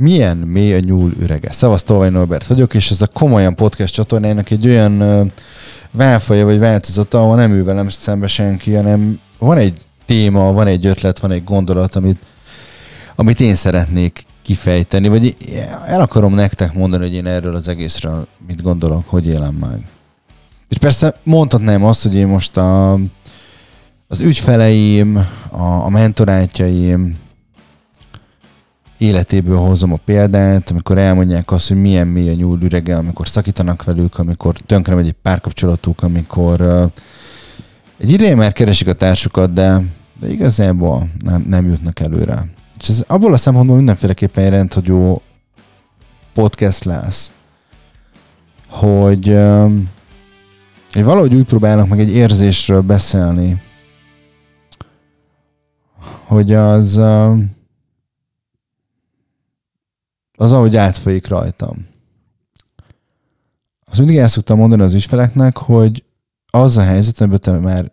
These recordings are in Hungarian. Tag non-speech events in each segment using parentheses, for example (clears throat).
Milyen mély a nyúl ürege? Szavaz Tolvaj Norbert vagyok, és ez a Komolyan Podcast csatornának egy olyan válfaja vagy változata, ahol nem ül velem szembe senki, hanem van egy téma, van egy ötlet, van egy gondolat, amit, amit én szeretnék kifejteni, vagy el akarom nektek mondani, hogy én erről az egészről mit gondolok, hogy élem meg. És persze mondhatnám azt, hogy én most a, az ügyfeleim, a, a mentorátjaim életéből hozom a példát, amikor elmondják azt, hogy milyen mély a nyúl ürege, amikor szakítanak velük, amikor tönkre megy egy párkapcsolatuk, amikor uh, egy ideje már keresik a társukat, de, de igazából nem, nem jutnak előre. És ez abból a szempontból mindenféleképpen egy rendhagyó podcast lesz, hogy, um, hogy valahogy úgy próbálnak meg egy érzésről beszélni, hogy az um, az, ahogy átfolyik rajtam. Azt mindig el szoktam mondani az ügyfeleknek, hogy az a helyzet, amiben te már,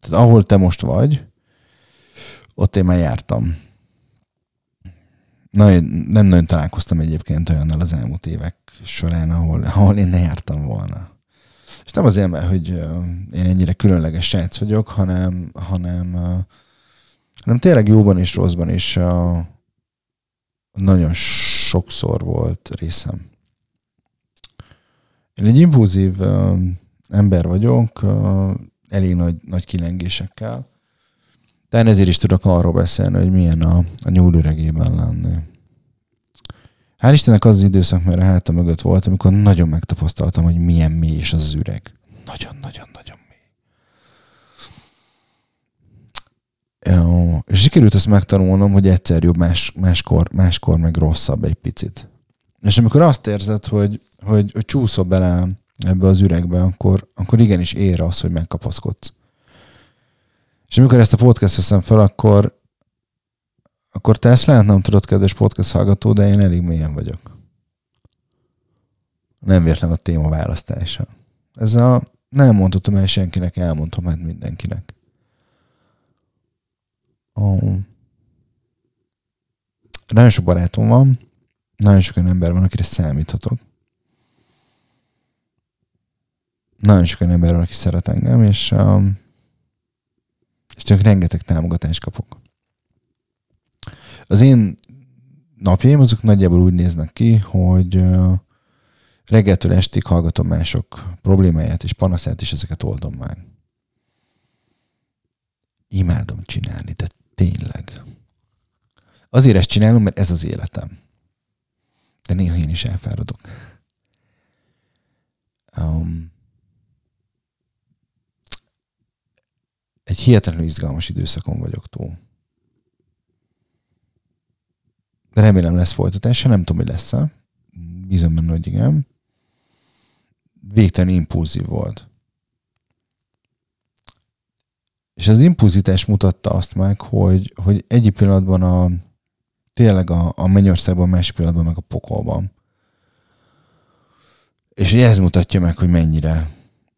tehát ahol te most vagy, ott én már jártam. Na, nem nagyon találkoztam egyébként olyannal az elmúlt évek során, ahol, ahol én ne jártam volna. És nem azért, mert hogy én ennyire különleges srác vagyok, hanem, hanem, hanem tényleg jóban és rosszban is nagyon sokszor volt részem. Én egy impulzív ember vagyok, elég nagy, nagy kilengésekkel. De ezért is tudok arról beszélni, hogy milyen a, a nyúlüregében lenni. Hál' Istennek az az időszak, mert a háta mögött volt, amikor nagyon megtapasztaltam, hogy milyen mély is az, az üreg. Nagyon-nagyon-nagyon mély. És sikerült ezt megtanulnom, hogy egyszer jobb, más, máskor, máskor meg rosszabb egy picit. És amikor azt érzed, hogy, hogy, hogy csúszol bele ebbe az üregbe, akkor, akkor igenis ér az, hogy megkapaszkodsz. És amikor ezt a podcast veszem fel, akkor, akkor te ezt nem tudod, kedves podcast hallgató, de én elég mélyen vagyok. Nem véletlen a téma választása. Ez a nem mondhatom el senkinek, elmondhatom hát mindenkinek. Nagyon sok barátom van, nagyon sok olyan ember van, akire számíthatok. Nagyon sok olyan ember van, aki szeret engem, és, um, és csak rengeteg támogatást kapok. Az én napjaim azok nagyjából úgy néznek ki, hogy uh, reggeltől estig hallgatom mások problémáját és panaszát, és ezeket oldom meg. Imádom csinálni. Azért ezt csinálom, mert ez az életem. De néha én is elfáradok. Um, egy hihetetlenül izgalmas időszakon vagyok túl. De remélem lesz folytatása, nem tudom, hogy lesz-e. Bízom benne, hogy igen. Végtelen impulzív volt. És az impulzitás mutatta azt meg, hogy, hogy egyik pillanatban a tényleg a, a mennyországban, másik pillanatban meg a pokolban. És ez mutatja meg, hogy mennyire,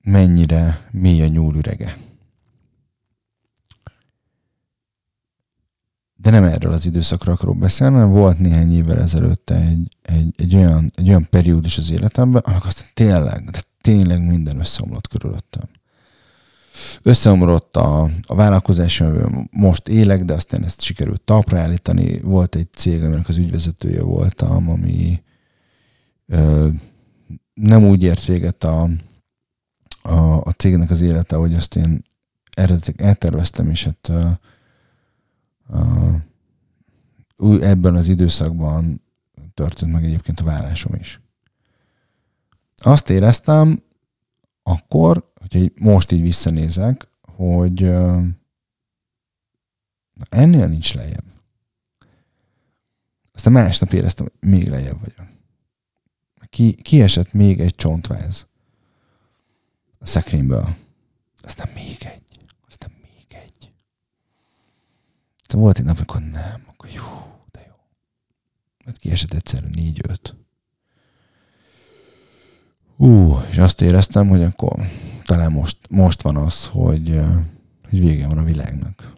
mennyire mély a nyúl ürege. De nem erről az időszakról akarok beszélni, hanem volt néhány évvel ezelőtt egy, egy, egy, olyan, egy olyan periódus az életemben, amikor aztán tényleg, de tényleg minden összeomlott körülöttem összeomlott a, a vállalkozás, amiben most élek, de aztán ezt sikerült talpra. Volt egy cég, aminek az ügyvezetője voltam, ami ö, nem úgy ért véget a, a, a cégnek az élete, hogy azt én eredetileg elterveztem, és hát ö, ö, ebben az időszakban történt meg egyébként a vállásom is. Azt éreztem akkor, hogyha most így visszanézek, hogy ennél nincs lejjebb. Aztán másnap éreztem, hogy még lejjebb vagyok. Ki, kiesett még egy csontváz a szekrényből. Aztán még egy. Aztán még egy. Aztán volt egy nap, amikor nem, akkor jó, de jó. Mert kiesett egyszerűen négy-öt. Ú, és azt éreztem, hogy akkor talán most, most van az, hogy, hogy vége van a világnak.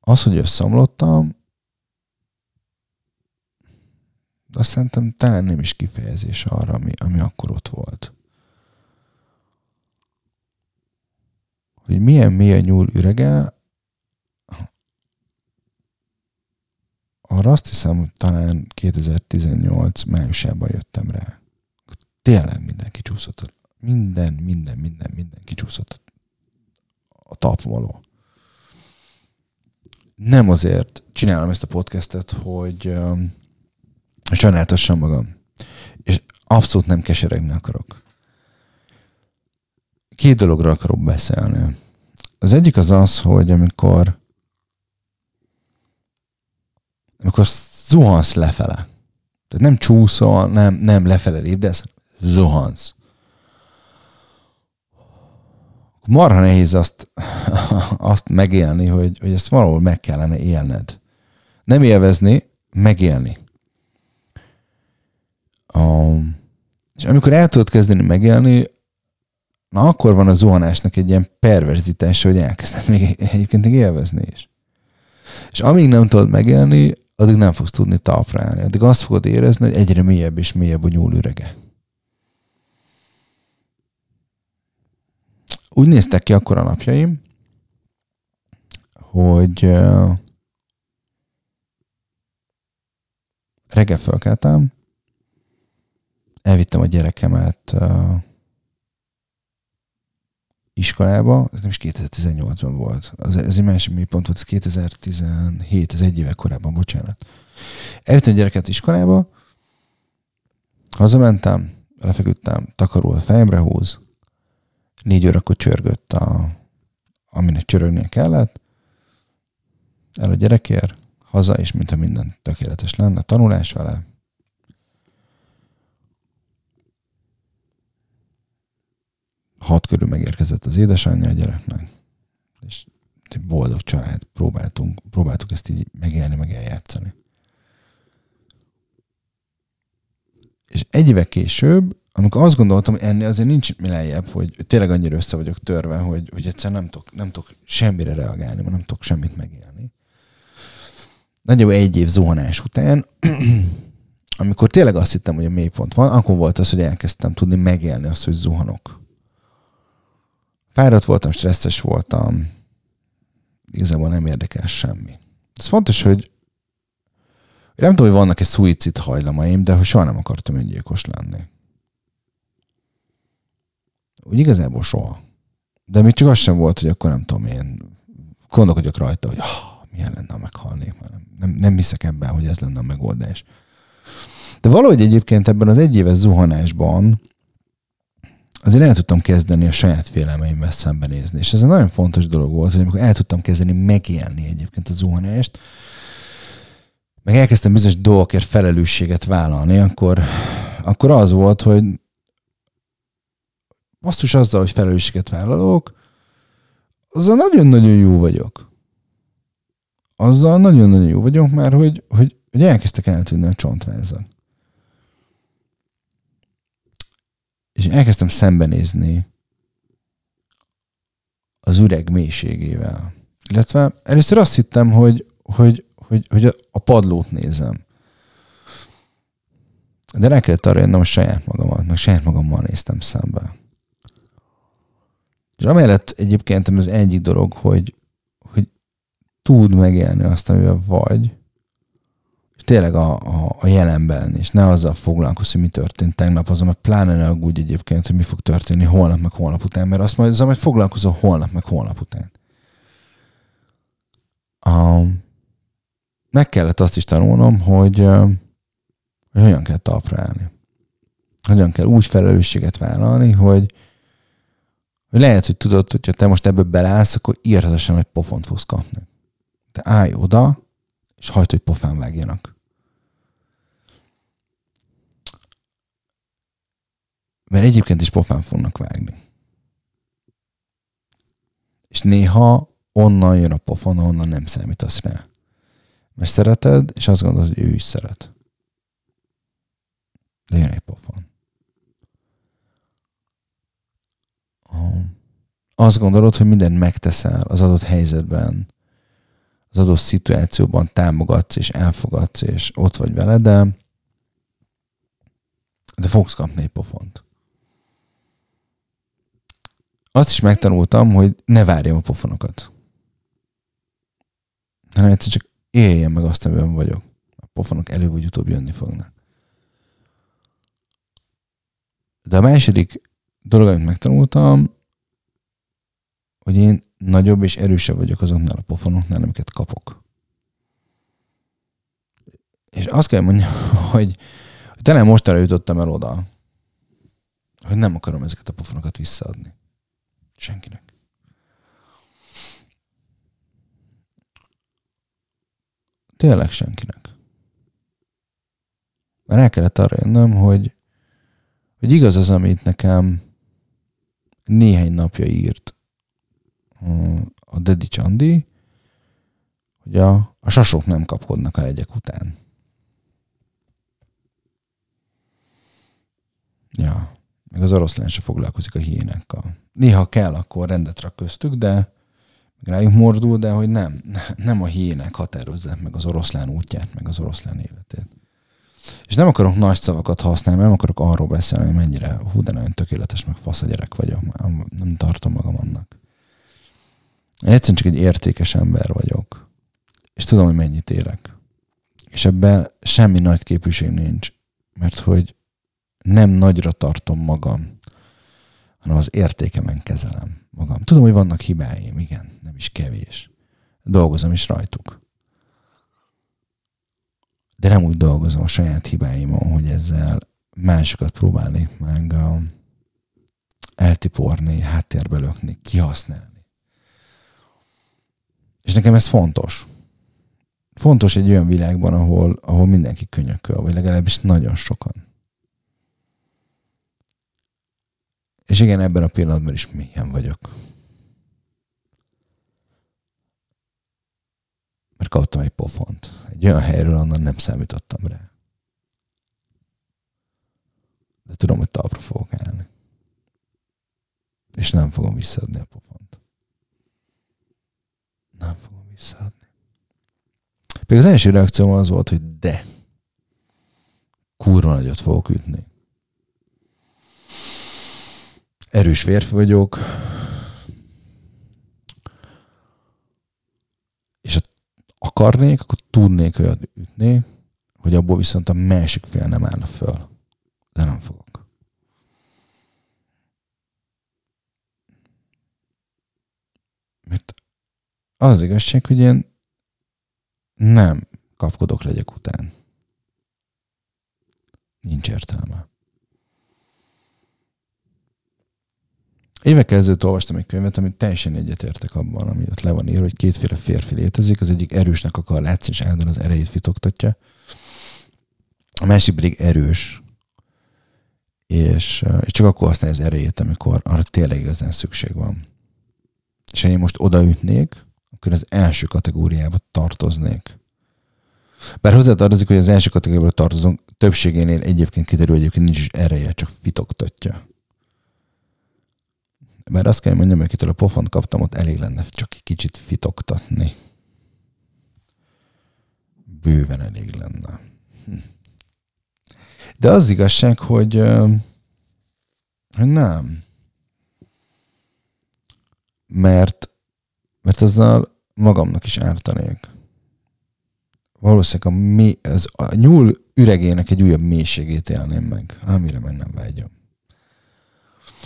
Az, hogy összeomlottam, azt szerintem talán nem is kifejezés arra, ami, ami akkor ott volt. Hogy milyen mély a nyúl ürege, arra azt hiszem, hogy talán 2018 májusában jöttem rá. Tényleg mindenki csúszott. Minden, minden, minden, minden kicsúszott a talpom alól. Nem azért csinálom ezt a podcastet, hogy um, sajnáltassam magam. És abszolút nem keseregni akarok. Két dologra akarok beszélni. Az egyik az az, hogy amikor amikor zuhansz lefele. Tehát nem csúszol, nem, nem lefele lépdesz, zuhansz. Marha nehéz azt, (laughs) azt megélni, hogy, hogy ezt valahol meg kellene élned. Nem élvezni, megélni. Um, és amikor el tudod kezdeni megélni, na akkor van a zuhanásnak egy ilyen perverzitása, hogy elkezded még egyébként még élvezni is. És amíg nem tudod megélni, addig nem fogsz tudni talpra állni. Addig azt fogod érezni, hogy egyre mélyebb és mélyebb a nyúl ürege. Úgy néztek ki akkor a napjaim, hogy reggel felkeltem, elvittem a gyerekemet iskolába, ez nem is 2018-ban volt, az, ez egy másik mélypont volt, ez 2017, ez egy éve korábban, bocsánat. Elvittem a gyereket iskolába, hazamentem, lefeküdtem, takaró a fejemre húz, négy órakor csörgött, a, aminek csörögnie kellett, el a gyerekért, haza, és mintha minden tökéletes lenne, tanulás vele, hat körül megérkezett az édesanyja a gyereknek, és egy boldog család, próbáltunk, próbáltuk ezt így megélni, meg eljátszani. És egy éve később, amikor azt gondoltam, hogy ennél azért nincs mi lejjebb, hogy tényleg annyira össze vagyok törve, hogy, hogy egyszer nem tudok, nem tudok semmire reagálni, nem tudok semmit megélni. Nagyjából egy év zuhanás után, (clears throat) amikor tényleg azt hittem, hogy a mélypont van, akkor volt az, hogy elkezdtem tudni megélni azt, hogy zuhanok. Fáradt voltam, stresszes voltam, igazából nem érdekel semmi. Ez fontos, hogy nem tudom, hogy vannak-e szuicid hajlamaim, de hogy soha nem akartam öngyilkos lenni. Úgy igazából soha. De még csak az sem volt, hogy akkor nem tudom, én gondolkodjak rajta, hogy ah, milyen lenne, ha meghalnék. Nem, nem, hiszek ebben, hogy ez lenne a megoldás. De valahogy egyébként ebben az egyéves zuhanásban azért el tudtam kezdeni a saját félelmeimmel szembenézni. És ez egy nagyon fontos dolog volt, hogy amikor el tudtam kezdeni megélni egyébként a zuhanást, meg elkezdtem bizonyos dolgokért felelősséget vállalni, akkor, akkor az volt, hogy basszus azzal, hogy felelősséget vállalok, azzal nagyon-nagyon jó vagyok. Azzal nagyon-nagyon jó vagyok, mert hogy, hogy, hogy elkezdtek eltűnni a csontvázak. És elkezdtem szembenézni az üreg mélységével. Illetve először azt hittem, hogy, hogy, hogy, hogy a padlót nézem. De rá kellett arra jönnöm a saját magamat, meg saját magammal néztem szembe. És amellett egyébként ez egyik dolog, hogy, hogy tud megélni azt, amivel vagy, tényleg a, a, a jelenben, és ne azzal foglalkozz, hogy mi történt tegnap, azon meg pláne ne aggódj egyébként, hogy mi fog történni holnap, meg holnap után, mert azt majd, azzal majd foglalkozol holnap, meg holnap után. A, meg kellett azt is tanulnom, hogy, hogy hogyan kell talpra állni. Hogyan kell úgy felelősséget vállalni, hogy, hogy lehet, hogy tudod, hogyha te most ebből belállsz, akkor írhatosan egy pofont fogsz kapni. De állj oda, és hagyd, hogy pofán vágjanak. Mert egyébként is pofán fognak vágni. És néha onnan jön a pofon, onnan nem számítasz rá. Mert szereted, és azt gondolod, hogy ő is szeret. De jön egy pofon. Azt gondolod, hogy mindent megteszel az adott helyzetben, az adott szituációban támogatsz, és elfogadsz, és ott vagy vele, de, de fogsz kapni egy pofont. Azt is megtanultam, hogy ne várjam a pofonokat. Hanem egyszer csak éljen meg azt, amiben vagyok. A pofonok elő vagy utóbb jönni fognak. De a második dolog, amit megtanultam, hogy én nagyobb és erősebb vagyok azoknál a pofonoknál, amiket kapok. És azt kell mondjam, hogy, (laughs) hogy talán mostanra jutottam el oda, hogy nem akarom ezeket a pofonokat visszaadni. Senkinek. Tényleg senkinek. Mert el kellett arra jönnöm, hogy, hogy igaz az, amit nekem néhány napja írt a Dedi Csandi, hogy a, a sasok nem kapkodnak a legyek után. Ja, meg az oroszlán se foglalkozik a hiénákkal. Néha kell, akkor rendet rak köztük, de rájuk mordul, de hogy nem, (laughs) nem a hiének határozzák meg az oroszlán útját, meg az oroszlán életét. És nem akarok nagy szavakat használni, nem akarok arról beszélni, hogy mennyire hú, de nagyon tökéletes, meg fasz a gyerek vagyok. Nem, tartom magam annak. Én egyszerűen csak egy értékes ember vagyok. És tudom, hogy mennyit érek. És ebben semmi nagy képűség nincs. Mert hogy nem nagyra tartom magam, hanem az értékemen kezelem magam. Tudom, hogy vannak hibáim, igen, nem is kevés. Dolgozom is rajtuk. De nem úgy dolgozom a saját hibáimon, hogy ezzel másokat próbálni meg eltiporni, háttérbe lökni, kihasználni. És nekem ez fontos. Fontos egy olyan világban, ahol, ahol mindenki könyököl, vagy legalábbis nagyon sokan. És igen, ebben a pillanatban is milyen vagyok. Mert kaptam egy pofont. Egy olyan helyről, onnan nem számítottam rá. De tudom, hogy talpra fogok állni. És nem fogom visszaadni a pofont nem fogom visszaadni. Pedig az első reakcióm az volt, hogy de. Kurva nagyot fogok ütni. Erős férfi vagyok. És ha akarnék, akkor tudnék olyat ütni, hogy abból viszont a másik fél nem állna föl. De nem fogok. Mert az, az igazság, hogy én nem kapkodok legyek után. Nincs értelme. Évekkel ezelőtt olvastam egy könyvet, amit teljesen egyetértek abban, ami ott le van írva, hogy kétféle férfi létezik. Az egyik erősnek akar látszani, és állandóan az erejét fitoktatja. A másik pedig erős, és, és csak akkor használja az erejét, amikor arra tényleg igazán szükség van. És ha én most odaütnék, akkor az első kategóriába tartoznék. Bár hozzátartozik, hogy az első kategóriába tartozunk, többségénél egyébként kiderül, hogy egyébként nincs is ereje, csak fitoktatja. Bár azt kell mondjam, akitől a pofont kaptam, ott elég lenne csak egy kicsit fitoktatni. Bőven elég lenne. Hm. De az igazság, hogy, hogy nem. Mert, mert azzal magamnak is ártanék. Valószínűleg a, mély, ez a nyúl üregének egy újabb mélységét élném meg, amire meg nem vágyom.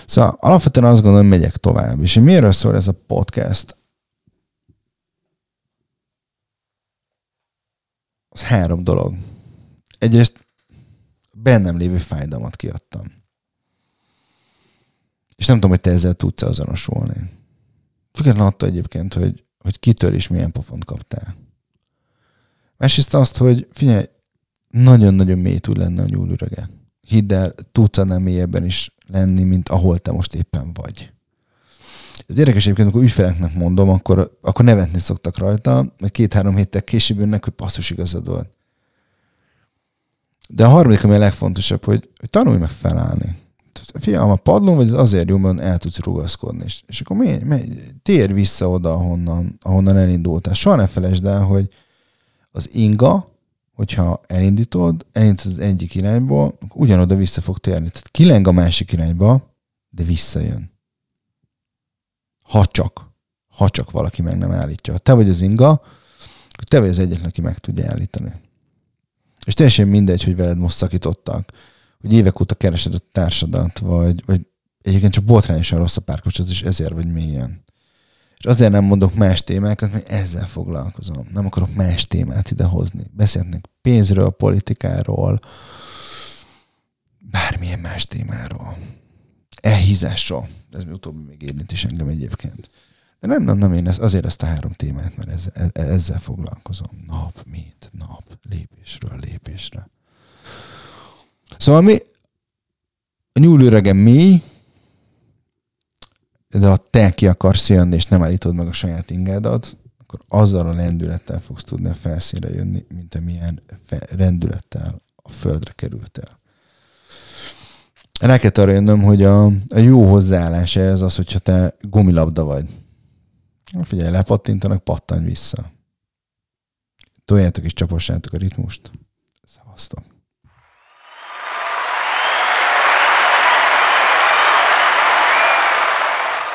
Szóval alapvetően azt gondolom, hogy megyek tovább. És miért szól ez a podcast? Az három dolog. Egyrészt bennem lévő fájdalmat kiadtam. És nem tudom, hogy te ezzel tudsz azonosulni. Függetlenül attól egyébként, hogy hogy kitől is milyen pofont kaptál. Másrészt azt, hogy figyelj, nagyon-nagyon mély tud lenne a nyúlürege. Hidd el, tudsz annál mélyebben is lenni, mint ahol te most éppen vagy. Ez érdekes egyébként, amikor ügyfeleknek mondom, akkor, akkor nevetni szoktak rajta, mert két-három héttel később jönnek, hogy passzus igazad volt. De a harmadik, ami a legfontosabb, hogy, hogy tanulj meg felállni. fiam, a padlón vagy az azért jó, mert el tudsz rugaszkodni. És, akkor mi, mi, tér vissza oda, ahonnan, ahonnan elindultál. Soha ne felejtsd el, hogy az inga, hogyha elindítod, elindítod az egyik irányból, ugyanoda vissza fog térni. Tehát kileng a másik irányba, de visszajön. Ha csak. Ha csak valaki meg nem állítja. Ha te vagy az inga, akkor te vagy az egyetlen, aki meg tudja állítani. És teljesen mindegy, hogy veled most szakítottak, hogy évek óta keresed a társadat, vagy, vagy egyébként csak botrányosan rossz a párkapcsolat, és ezért vagy mélyen. És azért nem mondok más témákat, mert ezzel foglalkozom. Nem akarok más témát idehozni. Beszélhetnek pénzről, politikáról, bármilyen más témáról. Elhízásról. Ez utóbbi még érint is engem egyébként. De nem, nem, nem, én ez, azért ezt a három témát, mert ezzel, ezzel foglalkozom. Nap, mint nap, lépésről lépésre. Szóval mi a nyúlőregen mély, de ha te ki akarsz jönni, és nem állítod meg a saját ingádat, akkor azzal a lendülettel fogsz tudni a felszínre jönni, mint amilyen rendülettel a földre kerültél. Rá kell arra jönnöm, hogy a, a jó hozzáállás ez az, hogyha te gumilabda vagy. Figyelj, lepattintanak, pattanj vissza. Toljátok és csapossátok a ritmust. Szevasztok.